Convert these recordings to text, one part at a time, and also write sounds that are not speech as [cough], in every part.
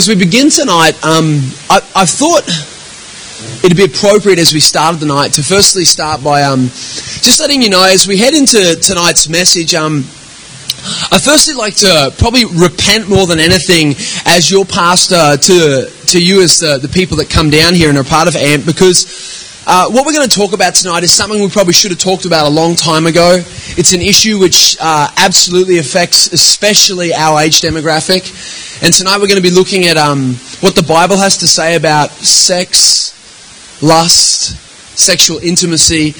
As we begin tonight, um, I, I, thought it'd be appropriate as we started the night to firstly start by um, just letting you know as we head into tonight's message. Um, I firstly like to probably repent more than anything as your pastor to to you as the, the people that come down here and are part of AMP because uh, what we're going to talk about tonight is something we probably should have talked about a long time ago. It's an issue which uh, absolutely affects especially our age demographic. And tonight we're going to be looking at um, what the Bible has to say about sex, lust, sexual intimacy.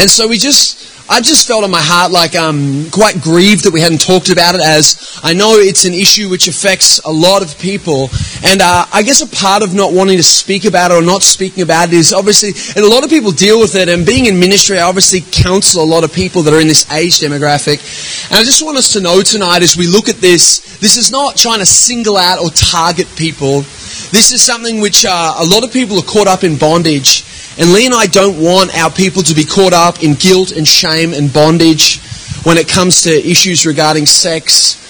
And so we just, I just felt in my heart like um, quite grieved that we hadn't talked about it as I know it's an issue which affects a lot of people. And uh, I guess a part of not wanting to speak about it or not speaking about it is obviously, and a lot of people deal with it. And being in ministry, I obviously counsel a lot of people that are in this age demographic. And I just want us to know tonight as we look at this this is not trying to single out or target people. This is something which uh, a lot of people are caught up in bondage. And Lee and I don't want our people to be caught up in guilt and shame and bondage when it comes to issues regarding sex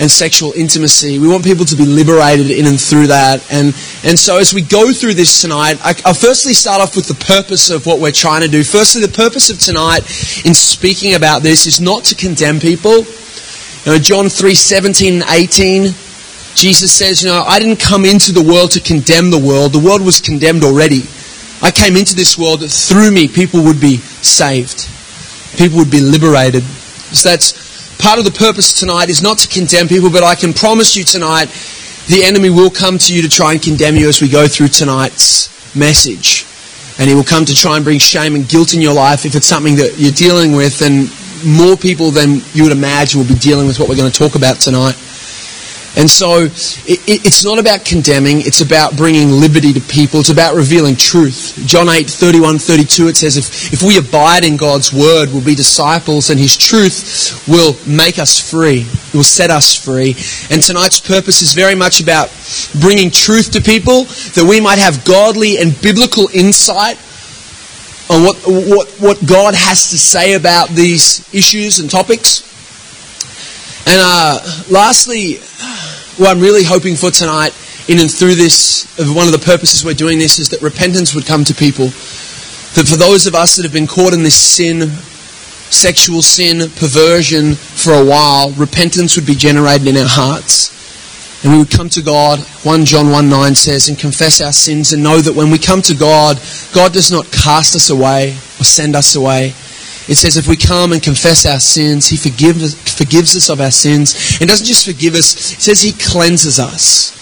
and sexual intimacy. We want people to be liberated in and through that. And, and so as we go through this tonight, I, will firstly start off with the purpose of what we're trying to do. Firstly, the purpose of tonight in speaking about this is not to condemn people. You know, John 3 17 and 18, Jesus says, You know, I didn't come into the world to condemn the world. The world was condemned already. I came into this world that through me people would be saved, people would be liberated. So that's part of the purpose tonight is not to condemn people, but I can promise you tonight the enemy will come to you to try and condemn you as we go through tonight's message. And he will come to try and bring shame and guilt in your life if it's something that you're dealing with. And more people than you would imagine will be dealing with what we're going to talk about tonight. And so it, it, it's not about condemning, it's about bringing liberty to people. It's about revealing truth. John 8, 31, 32, it says, if, if we abide in God's word, we'll be disciples, and his truth will make us free, it will set us free. And tonight's purpose is very much about bringing truth to people that we might have godly and biblical insight on what, what, what God has to say about these issues and topics. And uh, lastly, what I'm really hoping for tonight, in and through this, one of the purposes we're doing this, is that repentance would come to people. That for those of us that have been caught in this sin, sexual sin, perversion for a while, repentance would be generated in our hearts. And we would come to God, 1 John 1 9 says, and confess our sins and know that when we come to God, God does not cast us away or send us away. It says if we come and confess our sins, He forgives, forgives us of our sins. And doesn't just forgive us, it says He cleanses us.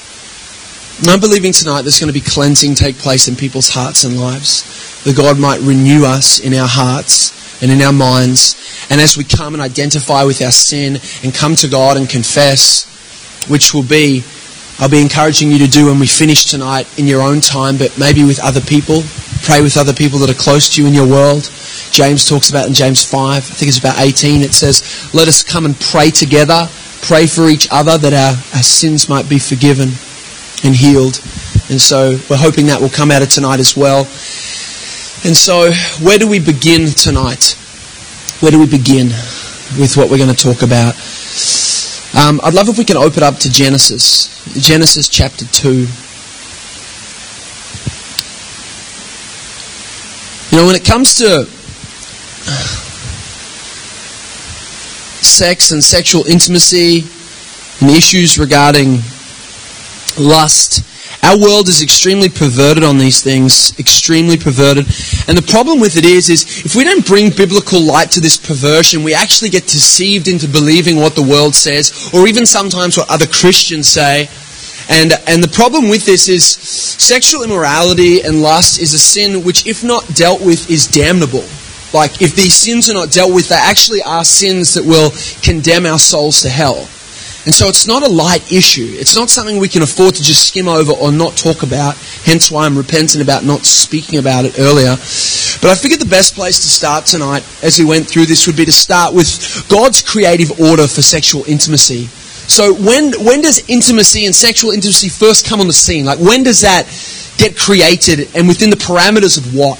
And I'm believing tonight there's going to be cleansing take place in people's hearts and lives. That God might renew us in our hearts and in our minds. And as we come and identify with our sin and come to God and confess, which will be, I'll be encouraging you to do when we finish tonight in your own time, but maybe with other people. Pray with other people that are close to you in your world. James talks about in James 5, I think it's about 18, it says, Let us come and pray together, pray for each other that our, our sins might be forgiven and healed. And so we're hoping that will come out of tonight as well. And so, where do we begin tonight? Where do we begin with what we're going to talk about? Um, I'd love if we can open up to Genesis, Genesis chapter 2. You know, when it comes to sex and sexual intimacy and issues regarding lust, our world is extremely perverted on these things, extremely perverted. And the problem with it is, is if we don't bring biblical light to this perversion, we actually get deceived into believing what the world says, or even sometimes what other Christians say. And, and the problem with this is sexual immorality and lust is a sin which, if not dealt with, is damnable. Like, if these sins are not dealt with, they actually are sins that will condemn our souls to hell. And so it's not a light issue. It's not something we can afford to just skim over or not talk about. Hence why I'm repentant about not speaking about it earlier. But I figured the best place to start tonight as we went through this would be to start with God's creative order for sexual intimacy. So when, when does intimacy and sexual intimacy first come on the scene? Like when does that get created and within the parameters of what?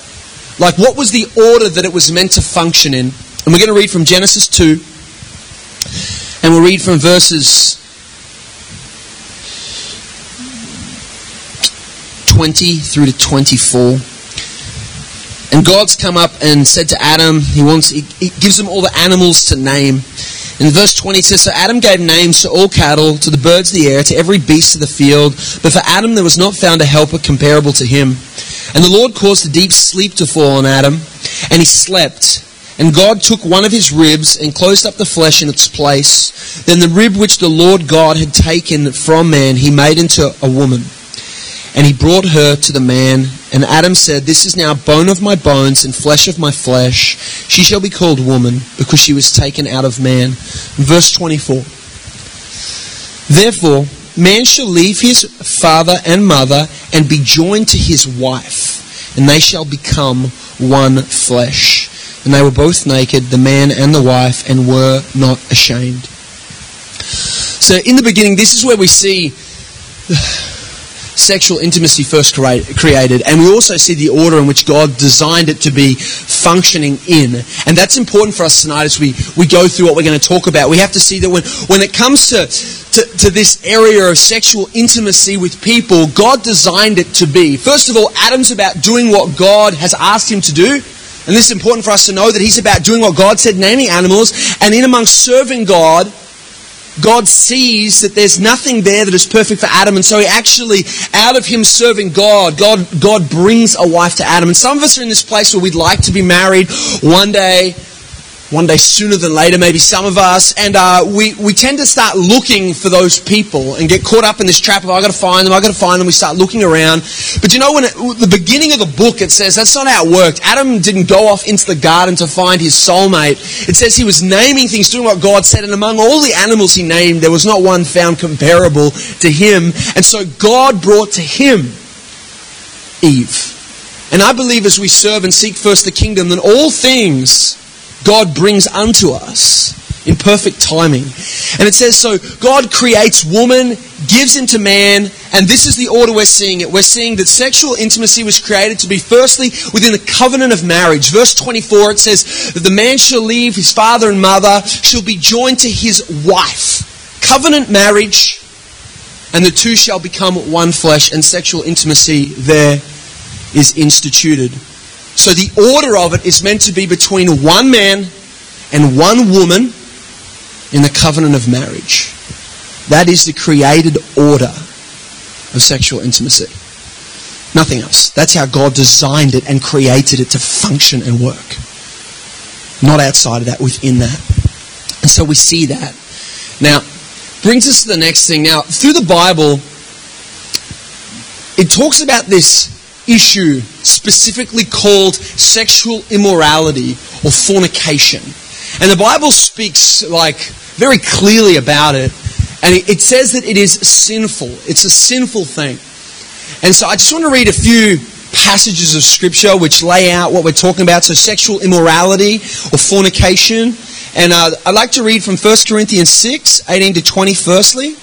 Like what was the order that it was meant to function in? And we're going to read from Genesis 2 and we'll read from verses 20 through to 24. And God's come up and said to Adam, he wants, he, he gives him all the animals to name. In verse 20 it says, So Adam gave names to all cattle, to the birds of the air, to every beast of the field. But for Adam there was not found a helper comparable to him. And the Lord caused a deep sleep to fall on Adam, and he slept. And God took one of his ribs and closed up the flesh in its place. Then the rib which the Lord God had taken from man, he made into a woman. And he brought her to the man. And Adam said, This is now bone of my bones and flesh of my flesh. She shall be called woman, because she was taken out of man. Verse 24. Therefore, man shall leave his father and mother and be joined to his wife, and they shall become one flesh. And they were both naked, the man and the wife, and were not ashamed. So, in the beginning, this is where we see [sighs] sexual intimacy first created, and we also see the order in which God designed it to be functioning in. And that's important for us tonight as we, we go through what we're going to talk about. We have to see that when, when it comes to, to, to this area of sexual intimacy with people, God designed it to be. First of all, Adam's about doing what God has asked him to do. And this is important for us to know that he's about doing what God said, naming animals, and in amongst serving God, God sees that there's nothing there that is perfect for Adam, and so he actually, out of him serving God, God, God brings a wife to Adam. And some of us are in this place where we'd like to be married one day, one day sooner than later, maybe some of us, and uh, we, we tend to start looking for those people and get caught up in this trap of, I've got to find them, I've got to find them. We start looking around. But you know, when it, the beginning of the book, it says that's not how it worked. Adam didn't go off into the garden to find his soulmate. It says he was naming things, doing what God said, and among all the animals he named, there was not one found comparable to him. And so God brought to him Eve. And I believe as we serve and seek first the kingdom, then all things God brings unto us in perfect timing. And it says, so God creates woman, gives him to man, and this is the order we're seeing it. We're seeing that sexual intimacy was created to be firstly within the covenant of marriage. Verse 24, it says that the man shall leave his father and mother, shall be joined to his wife. Covenant marriage, and the two shall become one flesh, and sexual intimacy there is instituted. So the order of it is meant to be between one man and one woman in the covenant of marriage. That is the created order of sexual intimacy. Nothing else. That's how God designed it and created it to function and work. Not outside of that, within that. And so we see that. Now, brings us to the next thing. Now, through the Bible, it talks about this issue specifically called sexual immorality or fornication. And the Bible speaks like very clearly about it. And it says that it is sinful. It's a sinful thing. And so I just want to read a few passages of scripture which lay out what we're talking about. So sexual immorality or fornication. And uh, I'd like to read from 1 Corinthians 6, 18 to 20 firstly.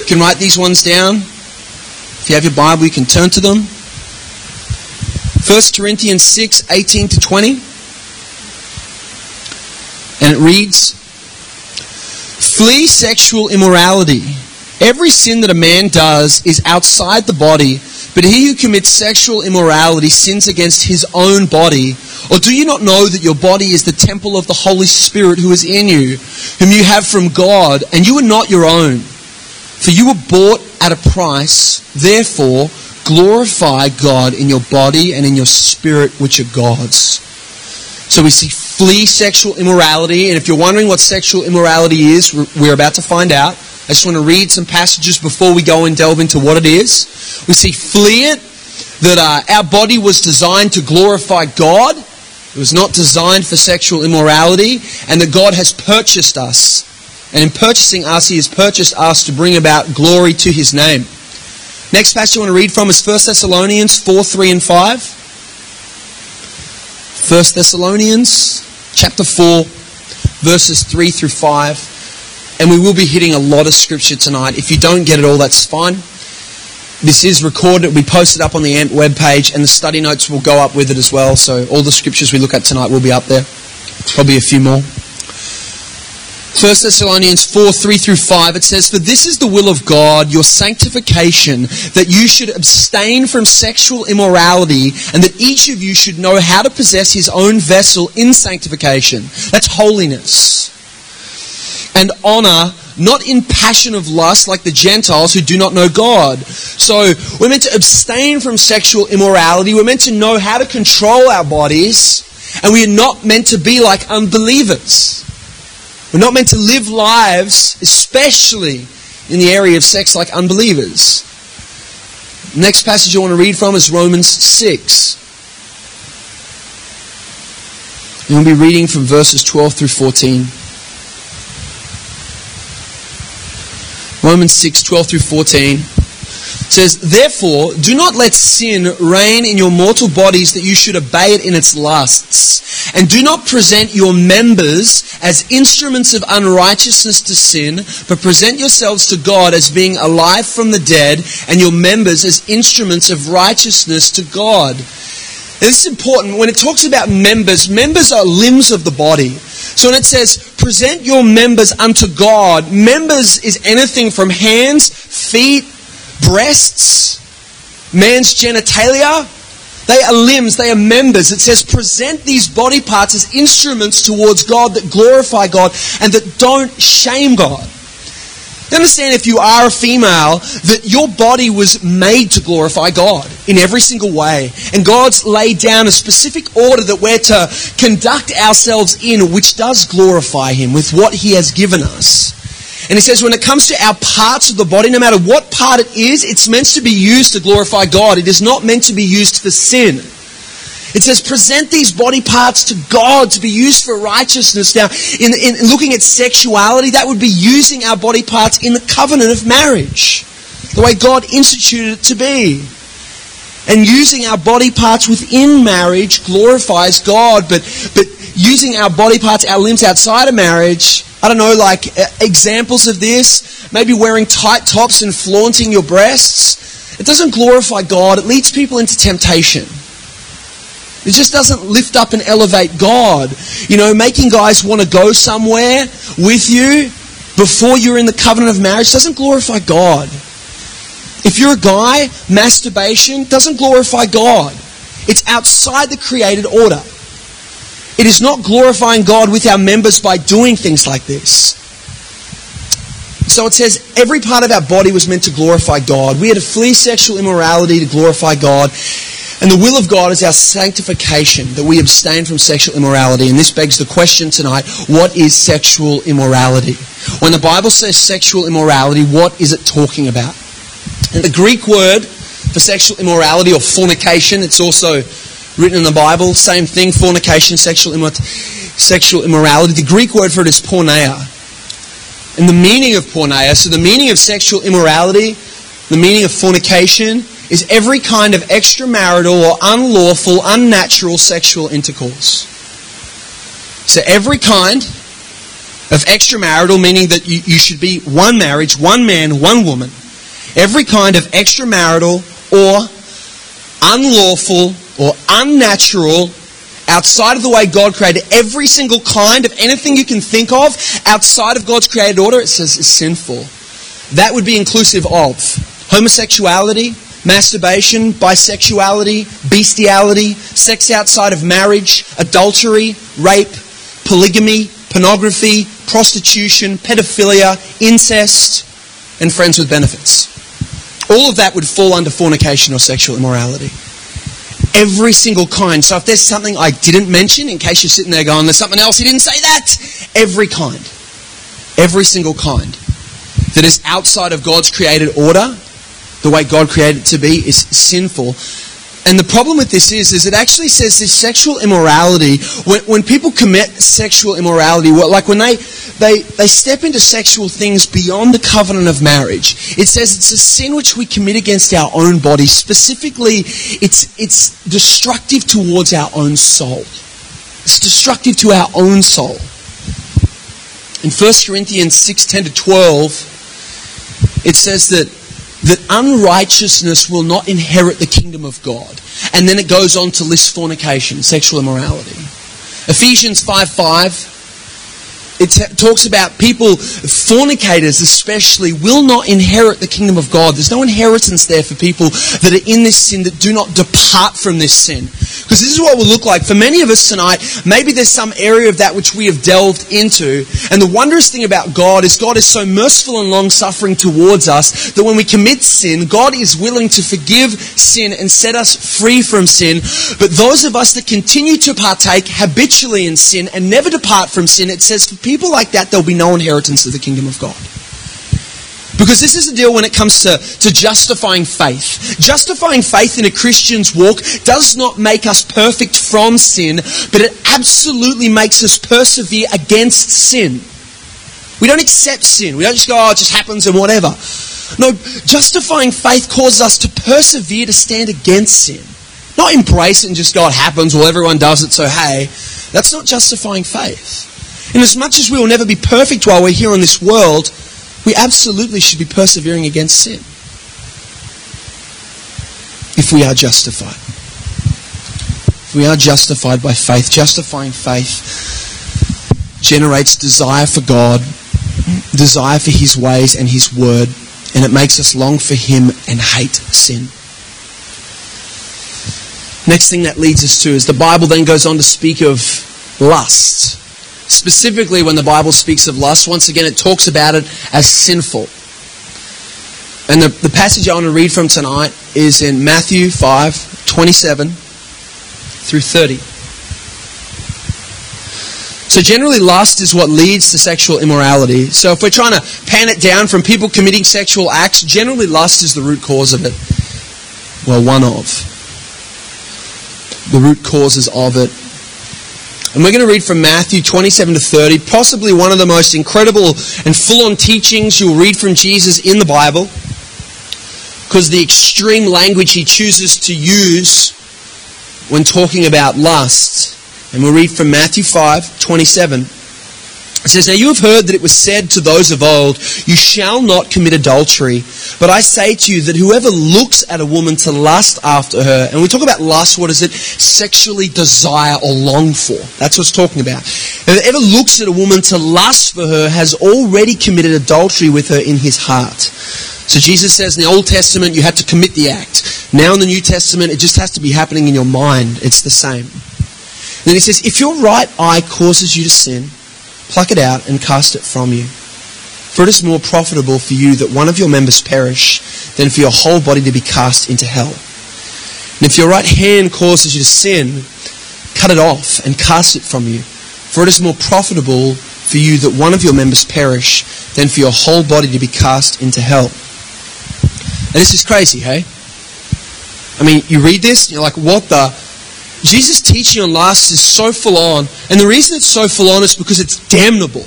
You can write these ones down. If you have your Bible, you can turn to them. 1 Corinthians 6, 18 to 20. And it reads Flee sexual immorality. Every sin that a man does is outside the body, but he who commits sexual immorality sins against his own body. Or do you not know that your body is the temple of the Holy Spirit who is in you, whom you have from God, and you are not your own? For you were bought at a price, therefore glorify God in your body and in your spirit, which are God's. So we see flee sexual immorality, and if you're wondering what sexual immorality is, we're about to find out. I just want to read some passages before we go and delve into what it is. We see flee it, that uh, our body was designed to glorify God. It was not designed for sexual immorality, and that God has purchased us and in purchasing us, he has purchased us to bring about glory to his name. Next passage I want to read from is 1 Thessalonians 4, 3 and 5. 1 Thessalonians chapter 4, verses 3 through 5. And we will be hitting a lot of scripture tonight. If you don't get it all, that's fine. This is recorded, it will be posted up on the AMP webpage, and the study notes will go up with it as well. So all the scriptures we look at tonight will be up there. Probably a few more. 1 Thessalonians 4 3 through 5, it says, For this is the will of God, your sanctification, that you should abstain from sexual immorality, and that each of you should know how to possess his own vessel in sanctification. That's holiness. And honor, not in passion of lust like the Gentiles who do not know God. So we're meant to abstain from sexual immorality. We're meant to know how to control our bodies. And we are not meant to be like unbelievers. We're not meant to live lives, especially in the area of sex, like unbelievers. Next passage I want to read from is Romans 6. And we'll be reading from verses 12 through 14. Romans 6, 12 through 14 says, Therefore, do not let sin reign in your mortal bodies that you should obey it in its lusts. And do not present your members as instruments of unrighteousness to sin, but present yourselves to God as being alive from the dead, and your members as instruments of righteousness to God. This is important. When it talks about members, members are limbs of the body. So when it says, present your members unto God, members is anything from hands, feet, breasts, man's genitalia. They are limbs, they are members. It says, present these body parts as instruments towards God that glorify God and that don't shame God. Understand if you are a female that your body was made to glorify God in every single way. And God's laid down a specific order that we're to conduct ourselves in, which does glorify Him with what He has given us. And he says, when it comes to our parts of the body, no matter what part it is, it's meant to be used to glorify God. It is not meant to be used for sin. It says, present these body parts to God to be used for righteousness. Now, in, in looking at sexuality, that would be using our body parts in the covenant of marriage, the way God instituted it to be. And using our body parts within marriage glorifies God, but, but using our body parts, our limbs outside of marriage, I don't know, like examples of this, maybe wearing tight tops and flaunting your breasts. It doesn't glorify God, it leads people into temptation. It just doesn't lift up and elevate God. You know, making guys want to go somewhere with you before you're in the covenant of marriage doesn't glorify God. If you're a guy, masturbation doesn't glorify God. It's outside the created order. It is not glorifying God with our members by doing things like this. So it says every part of our body was meant to glorify God. We had to flee sexual immorality to glorify God. And the will of God is our sanctification, that we abstain from sexual immorality. And this begs the question tonight what is sexual immorality? When the Bible says sexual immorality, what is it talking about? And the Greek word for sexual immorality or fornication, it's also written in the Bible. Same thing, fornication, sexual, immor- sexual immorality. The Greek word for it is porneia. And the meaning of porneia, so the meaning of sexual immorality, the meaning of fornication, is every kind of extramarital or unlawful, unnatural sexual intercourse. So every kind of extramarital, meaning that you, you should be one marriage, one man, one woman. Every kind of extramarital or unlawful or unnatural outside of the way God created every single kind of anything you can think of outside of God's created order, it says is sinful. That would be inclusive of homosexuality, masturbation, bisexuality, bestiality, sex outside of marriage, adultery, rape, polygamy, pornography, prostitution, pedophilia, incest, and friends with benefits. All of that would fall under fornication or sexual immorality every single kind. So if there's something I didn't mention, in case you're sitting there going, there's something else he didn't say that, every kind, every single kind that is outside of God's created order, the way God created it to be, is sinful. And the problem with this is, is it actually says this sexual immorality, when, when people commit sexual immorality, what, like when they, they, they step into sexual things beyond the covenant of marriage, it says it's a sin which we commit against our own body. Specifically, it's, it's destructive towards our own soul. It's destructive to our own soul. In 1 Corinthians 6 10 to 12, it says that that unrighteousness will not inherit the kingdom of God. And then it goes on to list fornication, sexual immorality. Ephesians 5 5 it t- talks about people, fornicators especially, will not inherit the kingdom of God. There's no inheritance there for people that are in this sin that do not depart from this sin. Because this is what will look like. For many of us tonight, maybe there's some area of that which we have delved into. And the wondrous thing about God is God is so merciful and long suffering towards us that when we commit sin, God is willing to forgive sin and set us free from sin. But those of us that continue to partake habitually in sin and never depart from sin, it says for people like that, there'll be no inheritance of the kingdom of God. Because this is the deal when it comes to, to justifying faith. Justifying faith in a Christian's walk does not make us perfect from sin, but it absolutely makes us persevere against sin. We don't accept sin. We don't just go, oh, it just happens and whatever. No, justifying faith causes us to persevere to stand against sin. Not embrace it and just go, it happens, well, everyone does it, so hey. That's not justifying faith. And as much as we will never be perfect while we're here in this world, we absolutely should be persevering against sin if we are justified. If we are justified by faith, justifying faith generates desire for God, desire for His ways and His word, and it makes us long for Him and hate sin. Next thing that leads us to is the Bible then goes on to speak of lust. Specifically, when the Bible speaks of lust, once again, it talks about it as sinful. And the, the passage I want to read from tonight is in Matthew 5 27 through 30. So, generally, lust is what leads to sexual immorality. So, if we're trying to pan it down from people committing sexual acts, generally, lust is the root cause of it. Well, one of. The root causes of it and we're going to read from Matthew 27 to 30, possibly one of the most incredible and full on teachings you'll read from Jesus in the Bible, because the extreme language he chooses to use when talking about lust. And we'll read from Matthew 5 27. It says, Now you have heard that it was said to those of old, You shall not commit adultery. But I say to you that whoever looks at a woman to lust after her, and we talk about lust, what is it? Sexually desire or long for. That's what it's talking about. Whoever looks at a woman to lust for her has already committed adultery with her in his heart. So Jesus says in the Old Testament you had to commit the act. Now in the New Testament it just has to be happening in your mind. It's the same. then he says, if your right eye causes you to sin, pluck it out and cast it from you. For it is more profitable for you that one of your members perish than for your whole body to be cast into hell. And if your right hand causes you to sin, cut it off and cast it from you. For it is more profitable for you that one of your members perish than for your whole body to be cast into hell. And this is crazy, hey? I mean, you read this you're like, what the? Jesus' teaching on lust is so full on, and the reason it's so full on is because it's damnable.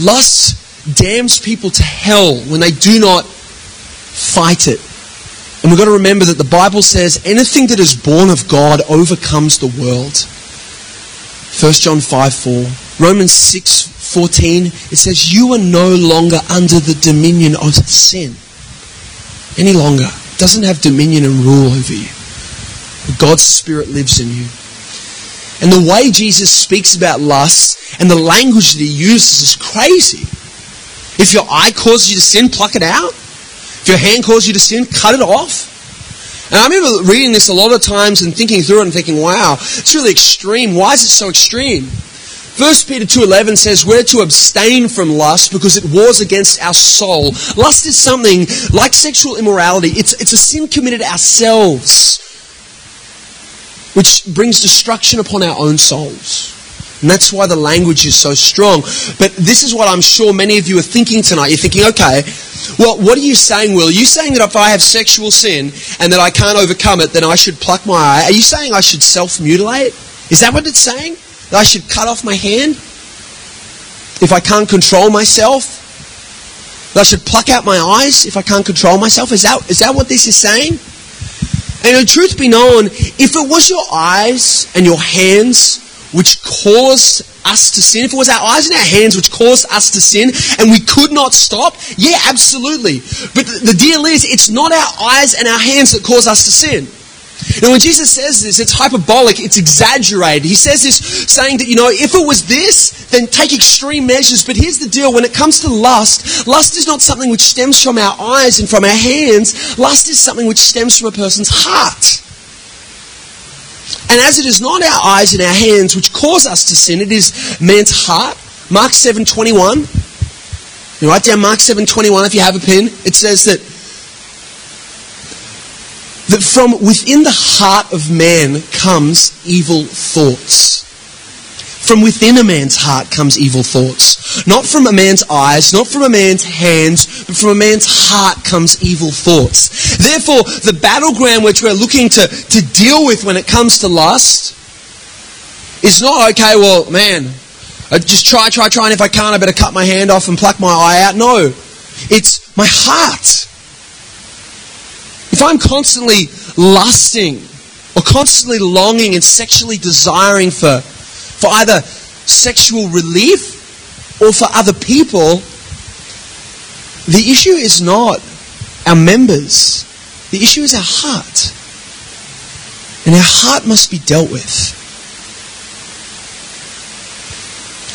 Lust damns people to hell when they do not fight it. And we've got to remember that the Bible says anything that is born of God overcomes the world. 1 John 5 4. Romans 6 14. It says, You are no longer under the dominion of sin. Any longer. Doesn't have dominion and rule over you. God's Spirit lives in you. And the way Jesus speaks about lust and the language that he uses is crazy. If your eye causes you to sin, pluck it out. If your hand causes you to sin, cut it off. And I remember reading this a lot of times and thinking through it and thinking, wow, it's really extreme. Why is it so extreme? 1 Peter 2.11 says we're to abstain from lust because it wars against our soul. Lust is something like sexual immorality. It's, it's a sin committed ourselves which brings destruction upon our own souls. And that's why the language is so strong. But this is what I'm sure many of you are thinking tonight. You're thinking, okay, well, what are you saying, Will? Are you saying that if I have sexual sin and that I can't overcome it, then I should pluck my eye? Are you saying I should self mutilate? Is that what it's saying? That I should cut off my hand? If I can't control myself? That I should pluck out my eyes if I can't control myself? Is that, is that what this is saying? And the truth be known, if it was your eyes and your hands which caused us to sin, if it was our eyes and our hands which caused us to sin and we could not stop, yeah, absolutely. But the deal is, it's not our eyes and our hands that cause us to sin. Now, when Jesus says this, it's hyperbolic, it's exaggerated. He says this saying that, you know, if it was this, then take extreme measures. But here's the deal when it comes to lust, lust is not something which stems from our eyes and from our hands, lust is something which stems from a person's heart. And as it is not our eyes and our hands which cause us to sin, it is man's heart. Mark 7.21. You write down Mark 7.21 if you have a pen. It says that that from within the heart of man comes evil thoughts. From within a man's heart comes evil thoughts. Not from a man's eyes, not from a man's hands, but from a man's heart comes evil thoughts. Therefore, the battleground which we're looking to, to deal with when it comes to lust is not, okay, well, man, I just try, try, try, and if I can't, I better cut my hand off and pluck my eye out. No. It's my heart. If I'm constantly lusting or constantly longing and sexually desiring for, for either sexual relief or for other people, the issue is not our members. The issue is our heart. And our heart must be dealt with.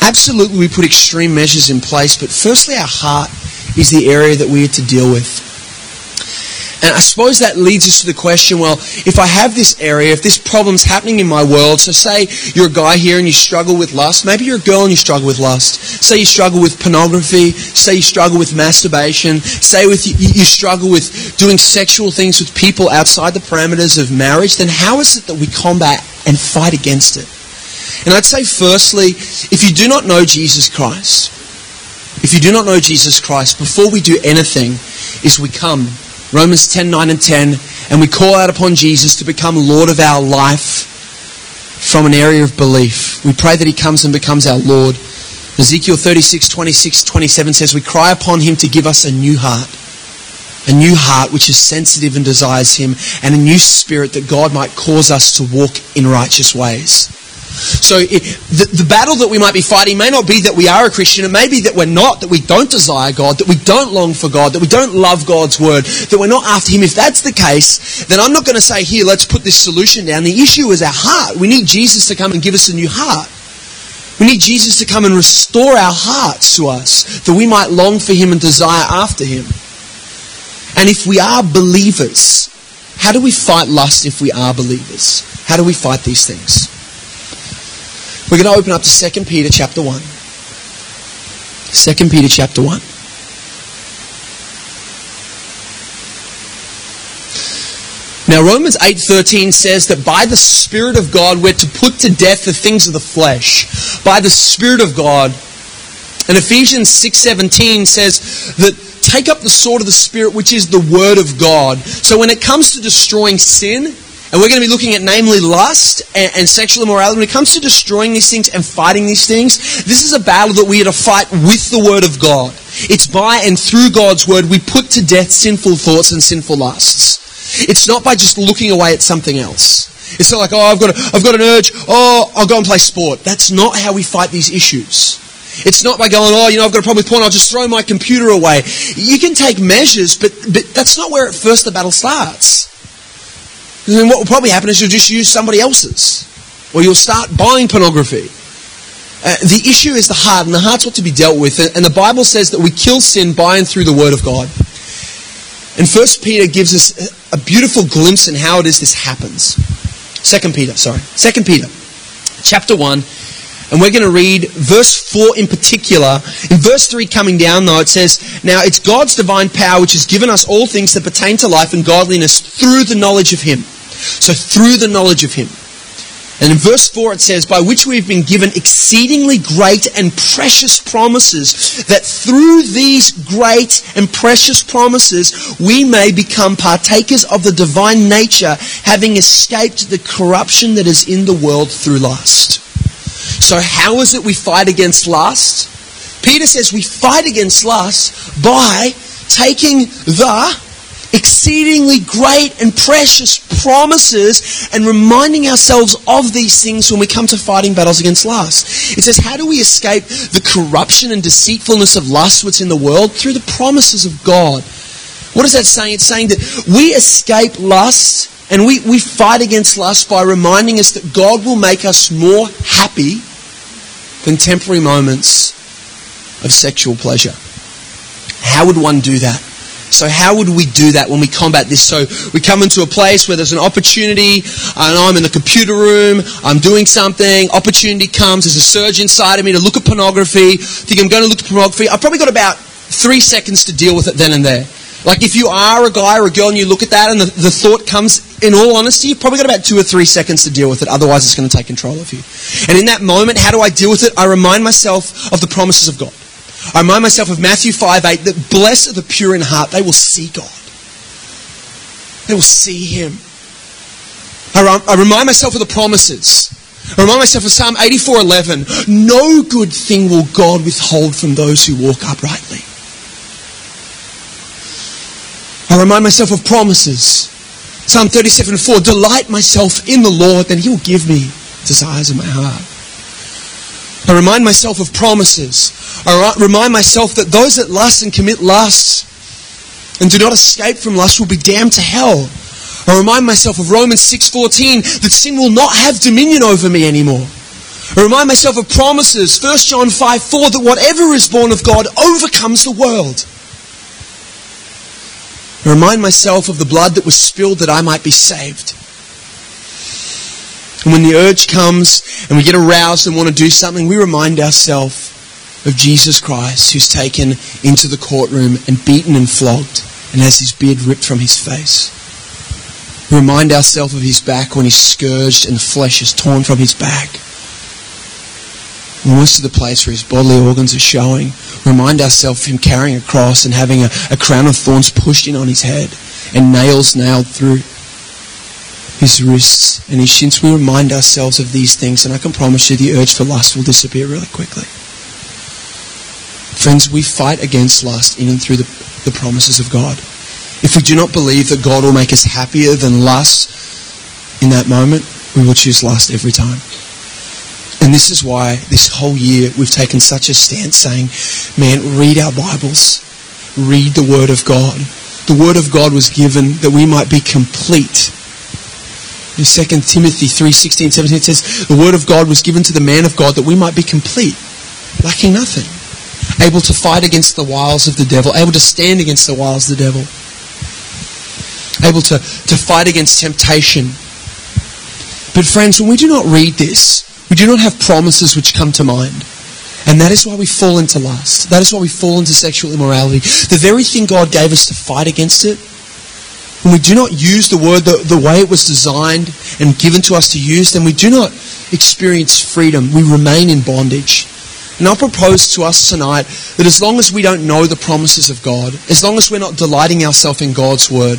Absolutely, we put extreme measures in place, but firstly, our heart is the area that we are to deal with. And I suppose that leads us to the question well, if I have this area, if this problem's happening in my world, so say you're a guy here and you struggle with lust, maybe you're a girl and you struggle with lust, say you struggle with pornography, say you struggle with masturbation, say with you, you struggle with doing sexual things with people outside the parameters of marriage, then how is it that we combat and fight against it? And I'd say, firstly, if you do not know Jesus Christ, if you do not know Jesus Christ, before we do anything, is we come Romans 10 9 and 10, and we call out upon Jesus to become Lord of our life from an area of belief. We pray that He comes and becomes our Lord. Ezekiel 36 26 27 says, We cry upon Him to give us a new heart. A new heart which is sensitive and desires Him, and a new spirit that God might cause us to walk in righteous ways. So it, the, the battle that we might be fighting may not be that we are a Christian. It may be that we're not, that we don't desire God, that we don't long for God, that we don't love God's word, that we're not after Him. If that's the case, then I'm not going to say, here, let's put this solution down. The issue is our heart. We need Jesus to come and give us a new heart. We need Jesus to come and restore our hearts to us, that we might long for Him and desire after Him. And if we are believers, how do we fight lust if we are believers? How do we fight these things? We're going to open up to 2 Peter chapter 1. 2 Peter chapter 1. Now Romans 8:13 says that by the spirit of God we're to put to death the things of the flesh. By the spirit of God. And Ephesians 6:17 says that take up the sword of the spirit which is the word of God. So when it comes to destroying sin, and we're going to be looking at namely lust and, and, sexual immorality. When it comes to destroying these things and fighting these things, this is a battle that we are to fight with the Word of God. It's by and through God's Word we put to death sinful thoughts and sinful lusts. It's not by just looking away at something else. It's not like, oh, I've got, a, I've got an urge, oh, I'll go and play sport. That's not how we fight these issues. It's not by going, oh, you know, I've got a problem with porn, I'll just throw my computer away. You can take measures, but, but that's not where at first the battle starts. And then what will probably happen is you'll just use somebody else's. Or you'll start buying pornography. Uh, the issue is the heart, and the heart's what to be dealt with. And the Bible says that we kill sin by and through the Word of God. And First Peter gives us a beautiful glimpse in how it is this happens. Second Peter, sorry. Second Peter, chapter 1. And we're going to read verse 4 in particular. In verse 3 coming down, though, it says, Now it's God's divine power which has given us all things that pertain to life and godliness through the knowledge of Him so through the knowledge of him. And in verse 4 it says, By which we have been given exceedingly great and precious promises, that through these great and precious promises we may become partakers of the divine nature, having escaped the corruption that is in the world through lust. So, how is it we fight against lust? Peter says we fight against lust by taking the exceedingly great and precious promises and reminding ourselves of these things when we come to fighting battles against lust. It says, How do we escape the corruption and deceitfulness of lust what's in the world? Through the promises of God. What is that saying? It's saying that we escape lust And we, we fight against lust by reminding us that God will make us more happy than temporary moments of sexual pleasure. How would one do that? So how would we do that when we combat this? So we come into a place where there's an opportunity, and I'm in the computer room, I'm doing something, opportunity comes, there's a surge inside of me to look at pornography, think I'm going to look at pornography. I've probably got about three seconds to deal with it then and there. Like if you are a guy or a girl and you look at that and the, the thought comes, in all honesty, you've probably got about two or three seconds to deal with it. Otherwise, it's going to take control of you. And in that moment, how do I deal with it? I remind myself of the promises of God. I remind myself of Matthew 5 8 that blessed are the pure in heart, they will see God. They will see Him. I, I remind myself of the promises. I remind myself of Psalm 84 11. No good thing will God withhold from those who walk uprightly. I remind myself of promises. Psalm 37 4. Delight myself in the Lord, then He will give me desires of my heart. I remind myself of promises. I remind myself that those that lust and commit lusts and do not escape from lust will be damned to hell. I remind myself of Romans 6:14 that sin will not have dominion over me anymore. I remind myself of promises, 1 John 5 4, that whatever is born of God overcomes the world. I remind myself of the blood that was spilled that I might be saved. And when the urge comes and we get aroused and want to do something, we remind ourselves of Jesus Christ who's taken into the courtroom and beaten and flogged and has his beard ripped from his face. We remind ourselves of his back when he's scourged and the flesh is torn from his back. When to the place where his bodily organs are showing, remind ourselves of him carrying a cross and having a, a crown of thorns pushed in on his head and nails nailed through his wrists and his shins. We remind ourselves of these things, and I can promise you the urge for lust will disappear really quickly. Friends, we fight against lust in and through the, the promises of God. If we do not believe that God will make us happier than lust in that moment, we will choose lust every time. And this is why this whole year we've taken such a stance saying, man, read our Bibles, read the Word of God. The Word of God was given that we might be complete in 2 Timothy 3 16, 17, it says, The word of God was given to the man of God that we might be complete, lacking nothing, able to fight against the wiles of the devil, able to stand against the wiles of the devil, able to, to fight against temptation. But, friends, when we do not read this, we do not have promises which come to mind. And that is why we fall into lust. That is why we fall into sexual immorality. The very thing God gave us to fight against it when we do not use the word the, the way it was designed and given to us to use, then we do not experience freedom. We remain in bondage. And I'll propose to us tonight that as long as we don't know the promises of God, as long as we're not delighting ourselves in God's word,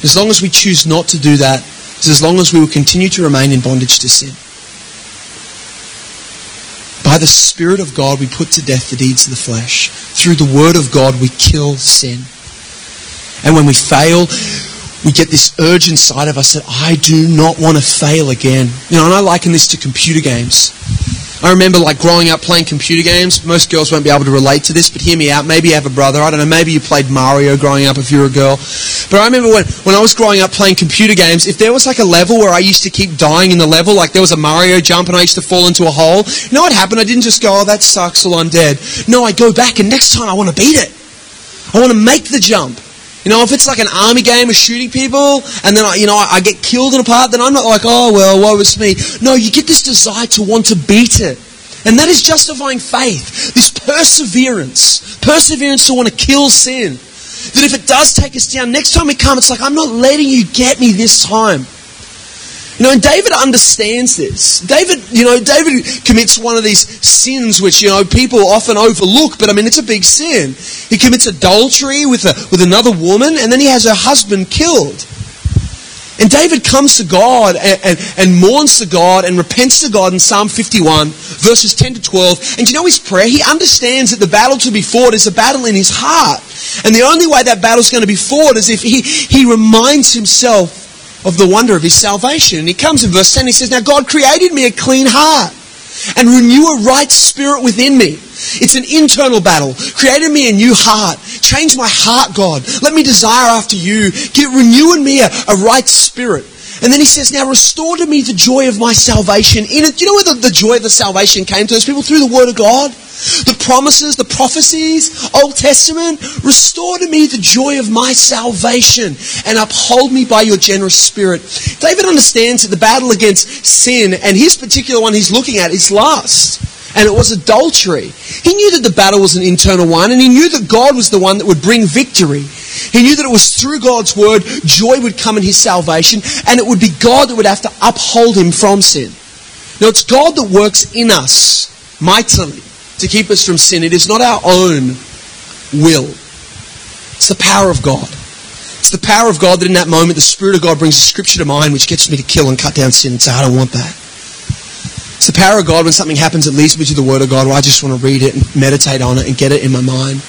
as long as we choose not to do that, as long as we will continue to remain in bondage to sin. By the Spirit of God, we put to death the deeds of the flesh. Through the Word of God, we kill sin. And when we fail, we get this urge inside of us that I do not want to fail again. You know, and I liken this to computer games. I remember like growing up playing computer games. Most girls won't be able to relate to this, but hear me out. Maybe you have a brother. I don't know. Maybe you played Mario growing up if you're a girl. But I remember when, when I was growing up playing computer games, if there was like a level where I used to keep dying in the level, like there was a Mario jump and I used to fall into a hole, you know what happened? I didn't just go, oh, that sucks, well, I'm dead. No, I go back and next time I want to beat it. I want to make the jump. You know, if it's like an army game of shooting people, and then I, you know I, get killed in a part, then I'm not like, oh well, woe is me. No, you get this desire to want to beat it, and that is justifying faith. This perseverance, perseverance to want to kill sin. That if it does take us down, next time we come, it's like I'm not letting you get me this time. You know, and David understands this. David, you know, David commits one of these sins which, you know, people often overlook, but I mean, it's a big sin. He commits adultery with, a, with another woman, and then he has her husband killed. And David comes to God and, and, and, mourns to God and repents to God in Psalm 51, verses 10 to 12. And you know his prayer? He understands that the battle to be fought is a battle in his heart. And the only way that battle is going to be fought is if he, he reminds himself of the wonder of his salvation. And he comes in verse 10, he says, Now God created me a clean heart and renew a right spirit within me. It's an internal battle. Created me a new heart. Change my heart, God. Let me desire after you. Get renew in me a, a right spirit. And then he says, Now restore to me the joy of my salvation. In it, you know where the, the joy of the salvation came to those people? Through the Word of God. The promises, the prophecies, Old Testament. Restore to me the joy of my salvation and uphold me by your generous spirit. David understands that the battle against sin and his particular one he's looking at is lust and it was adultery. He knew that the battle was an internal one, and he knew that God was the one that would bring victory. He knew that it was through God's word joy would come in his salvation, and it would be God that would have to uphold him from sin. Now, it's God that works in us mightily to keep us from sin. It is not our own will, it's the power of God. It's the power of God that in that moment the Spirit of God brings a scripture to mind which gets me to kill and cut down sin and say, I don't want that. It's the power of God when something happens that leads me to the Word of God where I just want to read it and meditate on it and get it in my mind.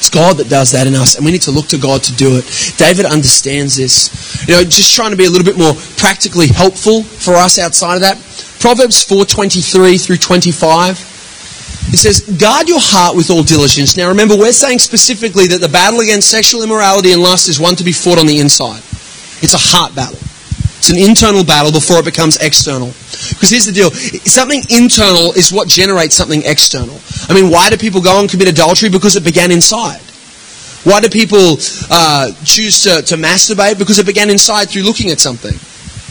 It's God that does that in us, and we need to look to God to do it. David understands this. You know, just trying to be a little bit more practically helpful for us outside of that. Proverbs 4:23 through 25. It says, guard your heart with all diligence. Now remember, we're saying specifically that the battle against sexual immorality and lust is one to be fought on the inside. It's a heart battle. It's an internal battle before it becomes external. Because here's the deal something internal is what generates something external. I mean, why do people go and commit adultery? Because it began inside. Why do people uh, choose to, to masturbate? Because it began inside through looking at something.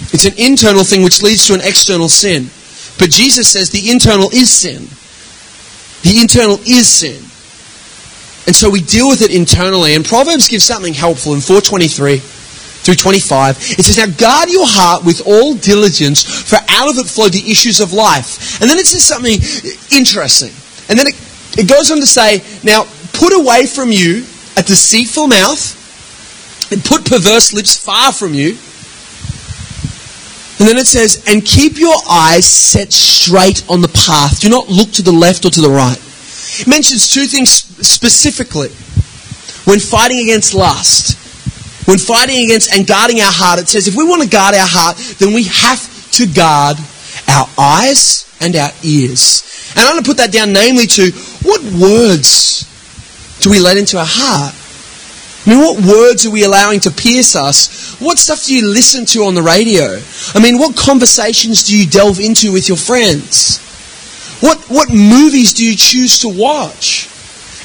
It's an internal thing which leads to an external sin. But Jesus says the internal is sin. The internal is sin. And so we deal with it internally. And Proverbs gives something helpful in 423 through 25. It says, Now guard your heart with all diligence, for out of it flow the issues of life. And then it says something interesting. And then it, it goes on to say, Now put away from you a deceitful mouth, and put perverse lips far from you. And then it says, And keep your eyes set straight on the path. Do not look to the left or to the right. It mentions two things specifically when fighting against lust when fighting against and guarding our heart, it says if we want to guard our heart, then we have to guard our eyes and our ears. And I'm going to put that down namely to what words do we let into our heart? I mean, what words are we allowing to pierce us? What stuff do you listen to on the radio? I mean, what conversations do you delve into with your friends? What, what movies do you choose to watch?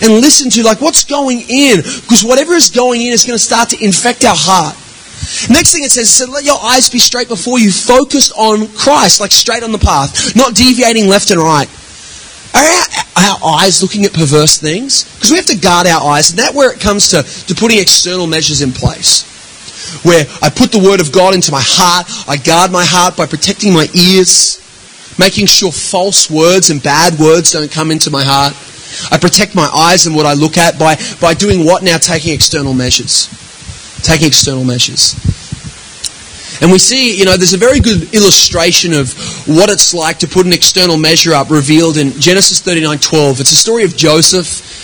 And listen to like what's going in because whatever is going in is going to start to infect our heart. Next thing it says, says, let your eyes be straight before you, focused on Christ, like straight on the path, not deviating left and right. Are our, our eyes looking at perverse things? Because we have to guard our eyes, and that's where it comes to, to putting external measures in place. Where I put the word of God into my heart, I guard my heart by protecting my ears, making sure false words and bad words don't come into my heart. I protect my eyes and what I look at by, by doing what now? Taking external measures. Taking external measures. And we see, you know, there's a very good illustration of what it's like to put an external measure up revealed in Genesis 39:12. It's a story of Joseph.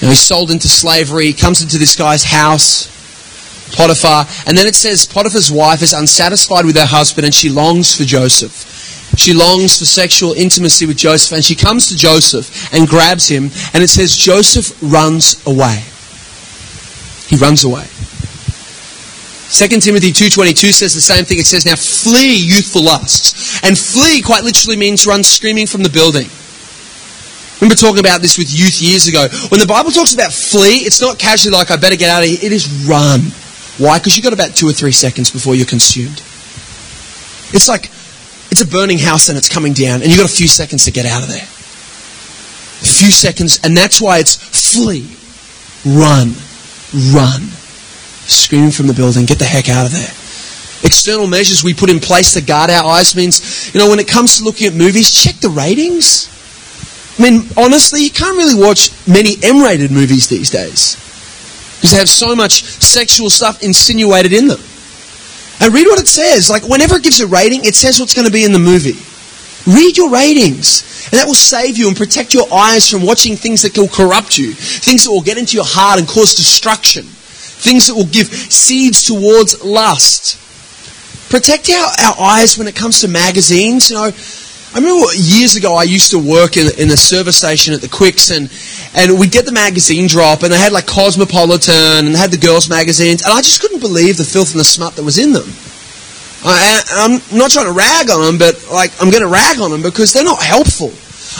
You know, he's sold into slavery, comes into this guy's house, Potiphar, and then it says Potiphar's wife is unsatisfied with her husband and she longs for Joseph. She longs for sexual intimacy with Joseph and she comes to Joseph and grabs him and it says Joseph runs away. He runs away. 2 Timothy 2.22 says the same thing. It says, now flee youthful lusts. And flee quite literally means run screaming from the building. Remember talking about this with youth years ago. When the Bible talks about flee, it's not casually like, I better get out of here. It is run. Why? Because you've got about two or three seconds before you're consumed. It's like it's a burning house and it's coming down, and you've got a few seconds to get out of there. A few seconds, and that's why it's flee, run, run. Scream from the building, get the heck out of there. External measures we put in place to guard our eyes means, you know, when it comes to looking at movies, check the ratings. I mean, honestly, you can't really watch many M rated movies these days because they have so much sexual stuff insinuated in them. And read what it says. Like, whenever it gives a rating, it says what's going to be in the movie. Read your ratings. And that will save you and protect your eyes from watching things that will corrupt you, things that will get into your heart and cause destruction, things that will give seeds towards lust. Protect our, our eyes when it comes to magazines. You know, I remember years ago I used to work in, in the service station at the Quix and, and we'd get the magazine drop and they had like Cosmopolitan and they had the girls magazines and I just couldn't believe the filth and the smut that was in them. I, I'm not trying to rag on them, but like I'm going to rag on them because they're not helpful.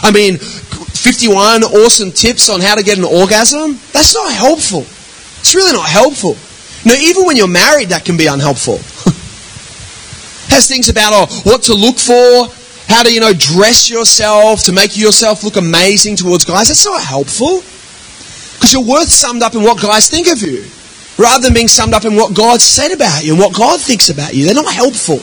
I mean, 51 awesome tips on how to get an orgasm. That's not helpful. It's really not helpful. Know, even when you're married, that can be unhelpful. [laughs] Has things about oh, what to look for, how to, you know, dress yourself to make yourself look amazing towards guys. That's not helpful. Because your worth summed up in what guys think of you rather than being summed up in what God said about you and what God thinks about you. They're not helpful.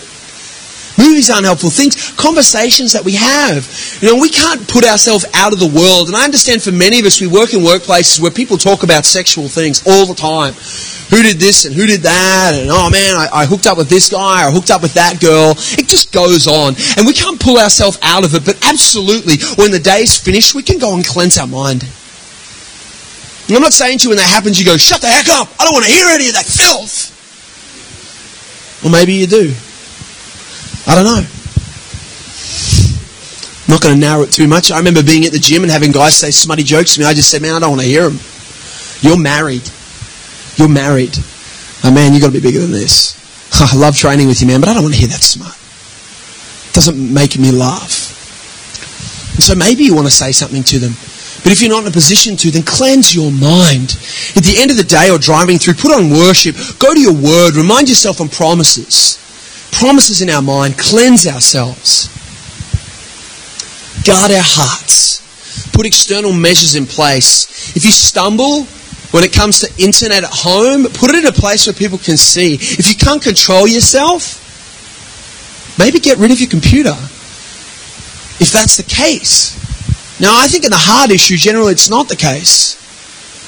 Movies aren't helpful. Things, conversations that we have. You know, we can't put ourselves out of the world. And I understand for many of us, we work in workplaces where people talk about sexual things all the time. Who did this and who did that? And oh man, I, I hooked up with this guy or hooked up with that girl. It just goes on. And we can't pull ourselves out of it. But absolutely, when the day's finished, we can go and cleanse our mind. And I'm not saying to you when that happens, you go, shut the heck up. I don't want to hear any of that filth. Or maybe you do. I don't know. I'm not going to narrow it too much. I remember being at the gym and having guys say smutty jokes to me. I just said, man, I don't want to hear them. You're married. You're married. Oh, man, you've got to be bigger than this. [laughs] I love training with you, man, but I don't want to hear that smut. It doesn't make me laugh. And so maybe you want to say something to them. But if you're not in a position to, then cleanse your mind. At the end of the day or driving through, put on worship. Go to your word. Remind yourself on promises promises in our mind, cleanse ourselves, guard our hearts, put external measures in place. If you stumble when it comes to internet at home, put it in a place where people can see. If you can't control yourself, maybe get rid of your computer. If that's the case. Now, I think in the hard issue, generally it's not the case.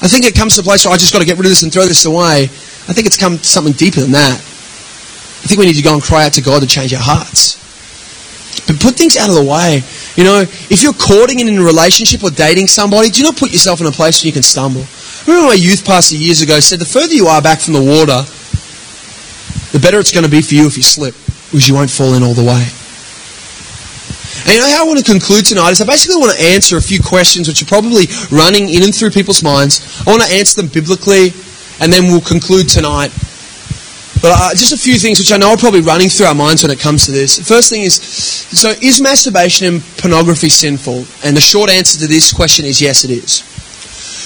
I think it comes to a place where I just got to get rid of this and throw this away. I think it's come to something deeper than that. I think we need to go and cry out to God to change our hearts. But put things out of the way. You know, if you're courting and in a relationship or dating somebody, do not put yourself in a place where you can stumble. Remember my youth pastor years ago said the further you are back from the water, the better it's going to be for you if you slip, because you won't fall in all the way. And you know how I want to conclude tonight is I basically want to answer a few questions which are probably running in and through people's minds. I want to answer them biblically, and then we'll conclude tonight but uh, just a few things which I know are probably running through our minds when it comes to this. First thing is, so is masturbation and pornography sinful? And the short answer to this question is yes, it is.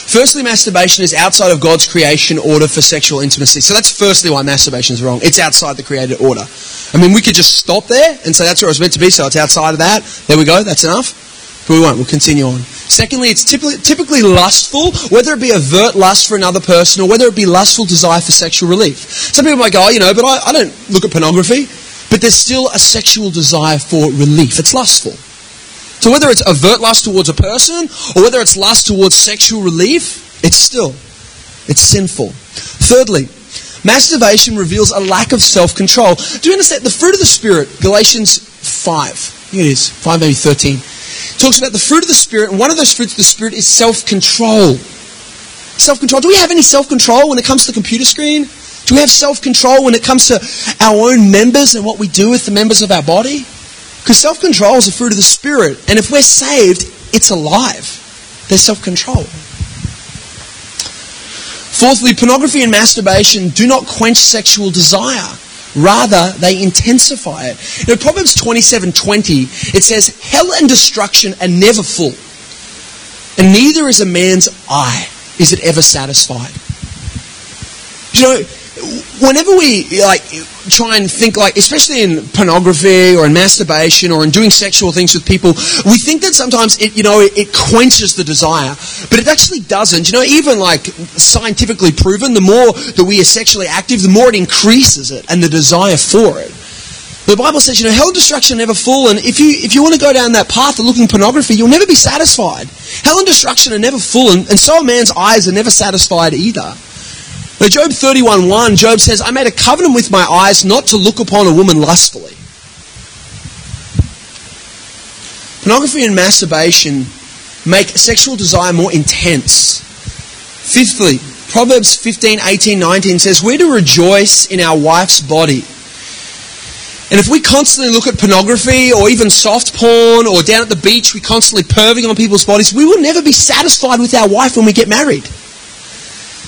Firstly, masturbation is outside of God's creation order for sexual intimacy. So that's firstly why masturbation is wrong. It's outside the created order. I mean, we could just stop there and say that's where it was meant to be, so it's outside of that. There we go, that's enough. But we won't, we'll continue on. Secondly, it's typically, typically lustful, whether it be overt lust for another person or whether it be lustful desire for sexual relief. Some people might go, oh, you know, but I, I don't look at pornography. But there's still a sexual desire for relief. It's lustful. So whether it's overt lust towards a person or whether it's lust towards sexual relief, it's still, it's sinful. Thirdly, masturbation reveals a lack of self-control. Do you understand? The fruit of the Spirit, Galatians 5, I think it is, 5 maybe 13 talks about the fruit of the Spirit, and one of those fruits of the Spirit is self control. Self control. Do we have any self control when it comes to the computer screen? Do we have self control when it comes to our own members and what we do with the members of our body? Because self control is a fruit of the Spirit, and if we're saved, it's alive. There's self control. Fourthly, pornography and masturbation do not quench sexual desire. Rather, they intensify it. In Proverbs 27:20, it says, "Hell and destruction are never full, and neither is a man's eye is it ever satisfied." You know, whenever we like try and think like especially in pornography or in masturbation or in doing sexual things with people we think that sometimes it you know it, it, quenches the desire but it actually doesn't you know even like scientifically proven the more that we are sexually active the more it increases it and the desire for it the Bible says, you know, hell and destruction never full, and if you if you want to go down that path of looking pornography, you'll never be satisfied. Hell and destruction are never full, and, and so a man's eyes are never satisfied either. Job 31.1, Job says, I made a covenant with my eyes not to look upon a woman lustfully. Pornography and masturbation make sexual desire more intense. Fifthly, Proverbs 15, 18, 19 says, We're to rejoice in our wife's body And if we constantly look at pornography or even soft porn or down at the beach, we constantly perving on people's bodies, we will never be satisfied with our wife when we get married.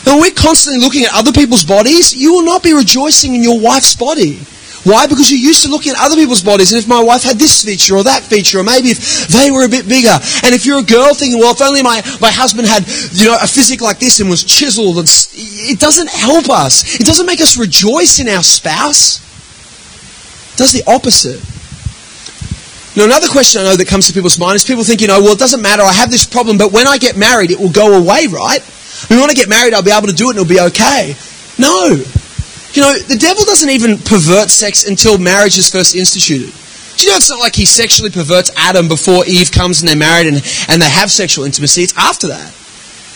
When we're constantly looking at other people's bodies, you will not be rejoicing in your wife's body. Why? Because you're used to looking at other people's bodies, and if my wife had this feature or that feature, or maybe if they were a bit bigger. And if you're a girl thinking, well, if only my, my husband had, you know, a physique like this and was chiseled, and it doesn't help us. It doesn't make us rejoice in our spouse. It does the opposite. Now, another question I know that comes to people's mind is people think, you oh, know, well, it doesn't matter, I have this problem, but when I get married, it will go away, right? Mean, when I get married, I'll be able to do it and it'll be okay. No. You know, the devil doesn't even pervert sex until marriage is first instituted. Do you know it's not like he sexually perverts Adam before Eve comes and they're married and, and they have sexual intimacy? It's after that.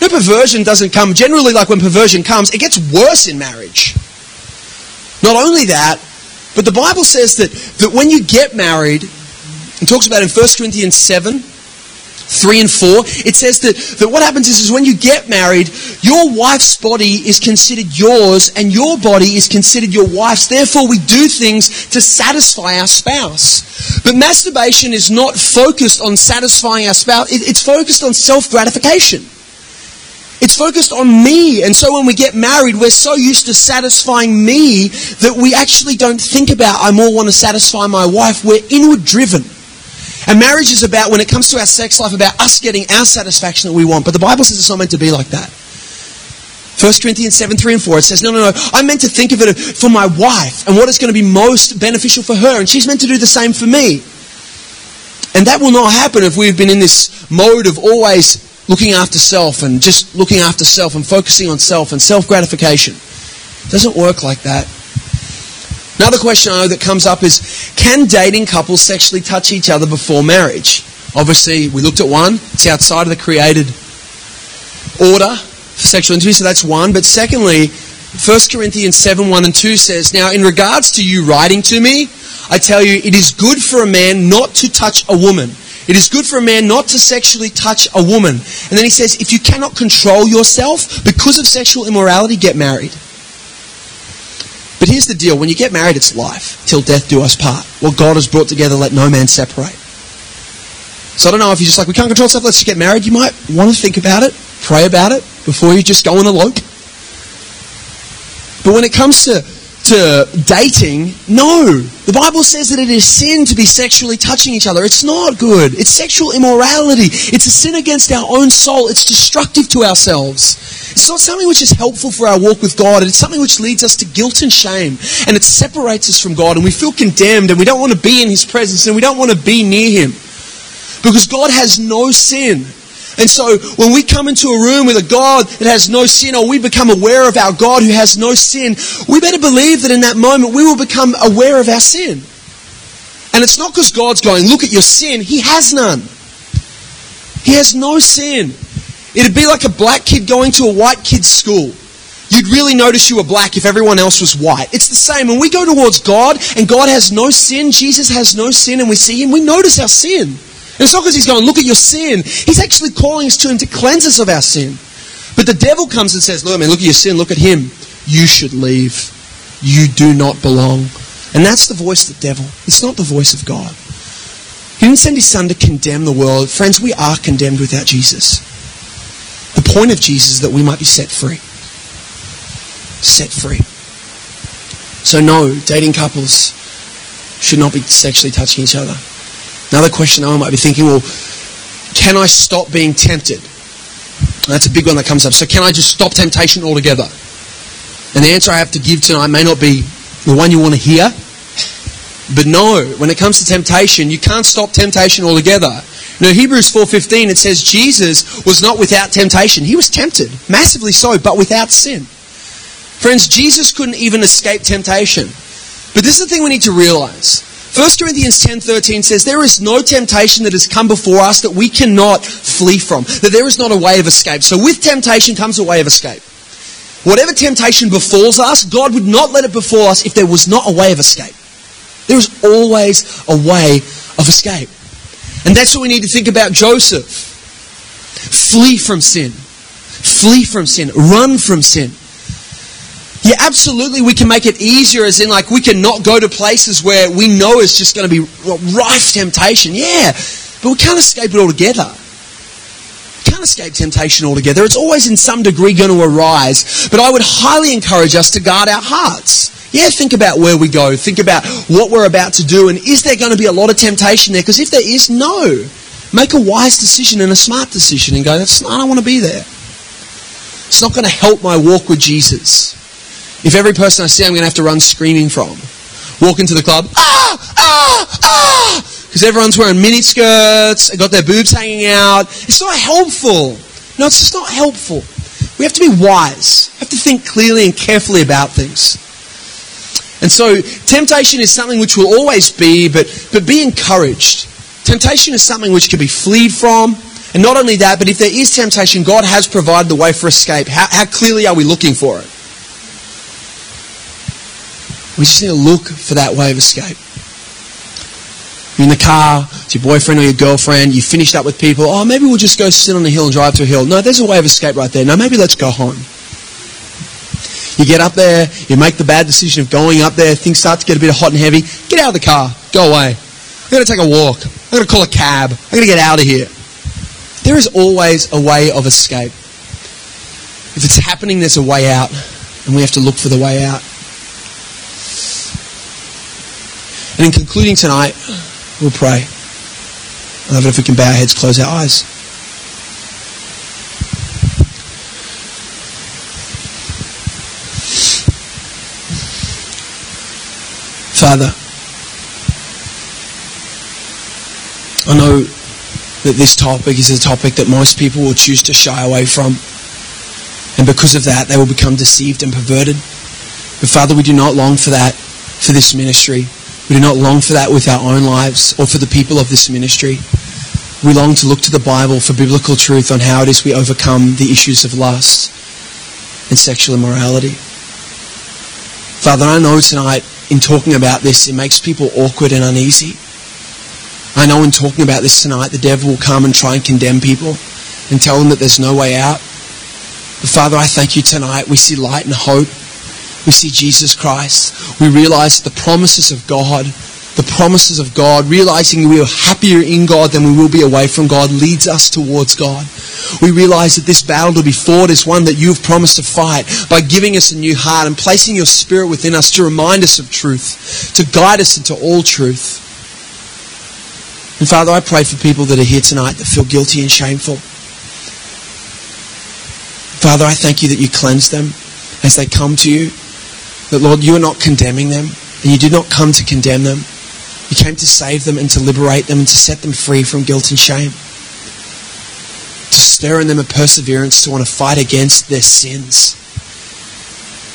No perversion doesn't come. Generally, like when perversion comes, it gets worse in marriage. Not only that, but the Bible says that, that when you get married, it talks about in 1 Corinthians 7, 3 and 4, it says that, that what happens is, is when you get married, your wife's body is considered yours and your body is considered your wife's. Therefore, we do things to satisfy our spouse. But masturbation is not focused on satisfying our spouse, it, it's focused on self gratification. It's focused on me. And so when we get married, we're so used to satisfying me that we actually don't think about, I more want to satisfy my wife. We're inward driven. And marriage is about, when it comes to our sex life, about us getting our satisfaction that we want. But the Bible says it's not meant to be like that. 1 Corinthians 7, 3 and 4, it says, no, no, no, I'm meant to think of it for my wife and what is going to be most beneficial for her. And she's meant to do the same for me. And that will not happen if we've been in this mode of always looking after self and just looking after self and focusing on self and self gratification. It doesn't work like that. Another question I know that comes up is can dating couples sexually touch each other before marriage? Obviously, we looked at one, it's outside of the created order for sexual intimacy, so that's one. But secondly, 1 Corinthians 7 1 and 2 says, Now, in regards to you writing to me, I tell you, it is good for a man not to touch a woman. It is good for a man not to sexually touch a woman. And then he says, if you cannot control yourself because of sexual immorality, get married. But here's the deal when you get married, it's life. Till death do us part. What God has brought together, let no man separate. So I don't know if you're just like, we can't control stuff, let's just get married. You might want to think about it, pray about it before you just go and elope. But when it comes to to dating, no. The Bible says that it is sin to be sexually touching each other. It's not good. It's sexual immorality. It's a sin against our own soul. It's destructive to ourselves. It's not something which is helpful for our walk with God. It's something which leads us to guilt and shame. And it separates us from God. And we feel condemned and we don't want to be in His presence and we don't want to be near Him. Because God has no sin. And so when we come into a room with a God that has no sin, or we become aware of our God who has no sin, we better believe that in that moment we will become aware of our sin. And it's not because God's going, look at your sin. He has none. He has no sin. It'd be like a black kid going to a white kid's school. You'd really notice you were black if everyone else was white. It's the same. When we go towards God and God has no sin, Jesus has no sin, and we see Him, we notice our sin. And it's not because he's going, look at your sin. He's actually calling us to him to cleanse us of our sin. But the devil comes and says, look, man, look at your sin, look at him. You should leave. You do not belong. And that's the voice of the devil. It's not the voice of God. He didn't send his son to condemn the world. Friends, we are condemned without Jesus. The point of Jesus is that we might be set free. Set free. So, no, dating couples should not be sexually touching each other. Another question I might be thinking, well, can I stop being tempted? That's a big one that comes up. So can I just stop temptation altogether? And the answer I have to give tonight may not be the one you want to hear. But no, when it comes to temptation, you can't stop temptation altogether. Now Hebrews 4:15 it says Jesus was not without temptation. He was tempted, massively so, but without sin. Friends, Jesus couldn't even escape temptation. But this is the thing we need to realize. 1 Corinthians 10:13 says there is no temptation that has come before us that we cannot flee from. That there is not a way of escape. So with temptation comes a way of escape. Whatever temptation befalls us, God would not let it befall us if there was not a way of escape. There is always a way of escape. And that's what we need to think about Joseph. Flee from sin. Flee from sin. Run from sin. Yeah, absolutely. We can make it easier, as in, like, we can not go to places where we know it's just going to be rife temptation. Yeah, but we can't escape it altogether. Can't escape temptation altogether. It's always in some degree going to arise. But I would highly encourage us to guard our hearts. Yeah, think about where we go. Think about what we're about to do. And is there going to be a lot of temptation there? Because if there is, no. Make a wise decision and a smart decision and go, That's, I don't want to be there. It's not going to help my walk with Jesus. If every person I see I'm going to have to run screaming from, walk into the club, ah, ah, ah, because everyone's wearing mini skirts, got their boobs hanging out. It's not helpful. No, it's just not helpful. We have to be wise. We have to think clearly and carefully about things. And so, temptation is something which will always be, but, but be encouraged. Temptation is something which can be fleed from. And not only that, but if there is temptation, God has provided the way for escape. How, how clearly are we looking for it? We just need to look for that way of escape. You're in the car, it's your boyfriend or your girlfriend, you finished up with people, oh, maybe we'll just go sit on the hill and drive to a hill. No, there's a way of escape right there. No, maybe let's go home. You get up there, you make the bad decision of going up there, things start to get a bit hot and heavy. Get out of the car, go away. I'm going to take a walk. I'm going to call a cab. I'm going to get out of here. There is always a way of escape. If it's happening, there's a way out, and we have to look for the way out. And in concluding tonight, we'll pray. I love it if we can bow our heads, close our eyes. Father, I know that this topic is a topic that most people will choose to shy away from. And because of that, they will become deceived and perverted. But Father, we do not long for that for this ministry. We do not long for that with our own lives or for the people of this ministry. We long to look to the Bible for biblical truth on how it is we overcome the issues of lust and sexual immorality. Father, I know tonight in talking about this, it makes people awkward and uneasy. I know in talking about this tonight, the devil will come and try and condemn people and tell them that there's no way out. But Father, I thank you tonight. We see light and hope we see Jesus Christ. We realize the promises of God, the promises of God, realizing we are happier in God than we will be away from God, leads us towards God. We realize that this battle to be fought is one that you've promised to fight by giving us a new heart and placing your spirit within us to remind us of truth, to guide us into all truth. And Father, I pray for people that are here tonight that feel guilty and shameful. Father, I thank you that you cleanse them as they come to you. That, Lord, you are not condemning them, and you did not come to condemn them. You came to save them and to liberate them and to set them free from guilt and shame. To stir in them a perseverance to want to fight against their sins.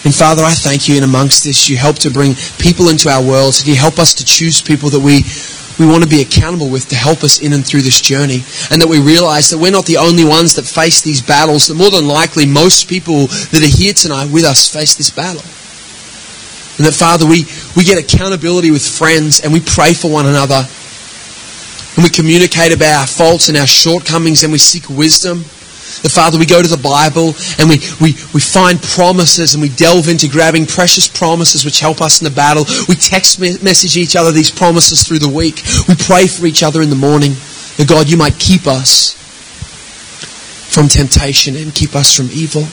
And Father, I thank you in amongst this, you help to bring people into our world. You help us to choose people that we, we want to be accountable with to help us in and through this journey. And that we realize that we're not the only ones that face these battles. That more than likely, most people that are here tonight with us face this battle. And that, Father, we, we get accountability with friends and we pray for one another. And we communicate about our faults and our shortcomings and we seek wisdom. The Father, we go to the Bible and we, we, we find promises and we delve into grabbing precious promises which help us in the battle. We text message each other these promises through the week. We pray for each other in the morning that, God, you might keep us from temptation and keep us from evil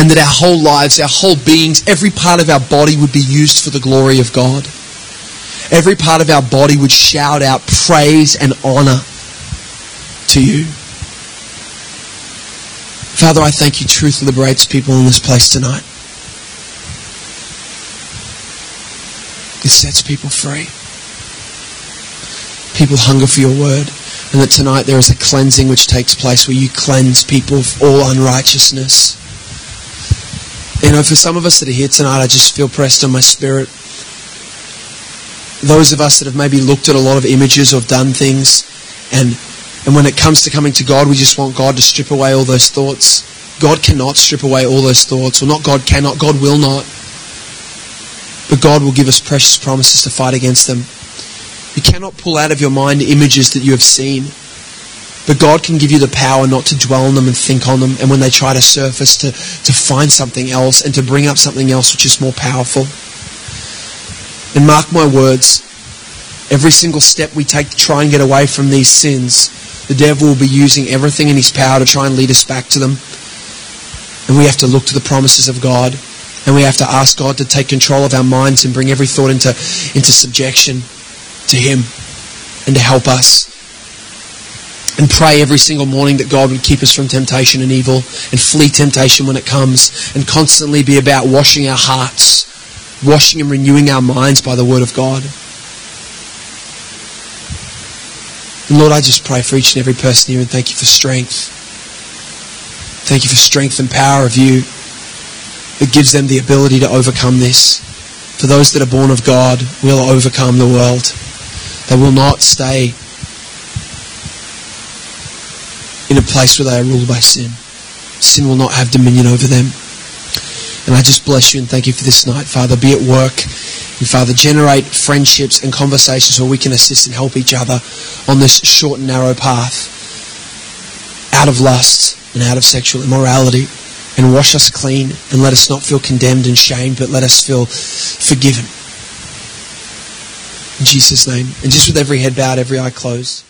and that our whole lives, our whole beings, every part of our body would be used for the glory of God. Every part of our body would shout out praise and honor to you. Father, I thank you. Truth liberates people in this place tonight. It sets people free. People hunger for your word. And that tonight there is a cleansing which takes place where you cleanse people of all unrighteousness. You know, for some of us that are here tonight, I just feel pressed on my spirit. Those of us that have maybe looked at a lot of images or done things, and and when it comes to coming to God, we just want God to strip away all those thoughts. God cannot strip away all those thoughts, or not God cannot, God will not. But God will give us precious promises to fight against them. You cannot pull out of your mind images that you have seen. But God can give you the power not to dwell on them and think on them, and when they try to surface, to, to find something else and to bring up something else which is more powerful. And mark my words, every single step we take to try and get away from these sins, the devil will be using everything in his power to try and lead us back to them. And we have to look to the promises of God. And we have to ask God to take control of our minds and bring every thought into, into subjection to Him and to help us. And pray every single morning that God would keep us from temptation and evil and flee temptation when it comes and constantly be about washing our hearts, washing and renewing our minds by the Word of God. And Lord, I just pray for each and every person here and thank you for strength. Thank you for strength and power of you that gives them the ability to overcome this. For those that are born of God will overcome the world. They will not stay in a place where they are ruled by sin. Sin will not have dominion over them. And I just bless you and thank you for this night, Father. Be at work. And Father, generate friendships and conversations where we can assist and help each other on this short and narrow path out of lust and out of sexual immorality and wash us clean and let us not feel condemned and shamed, but let us feel forgiven. In Jesus' name. And just with every head bowed, every eye closed.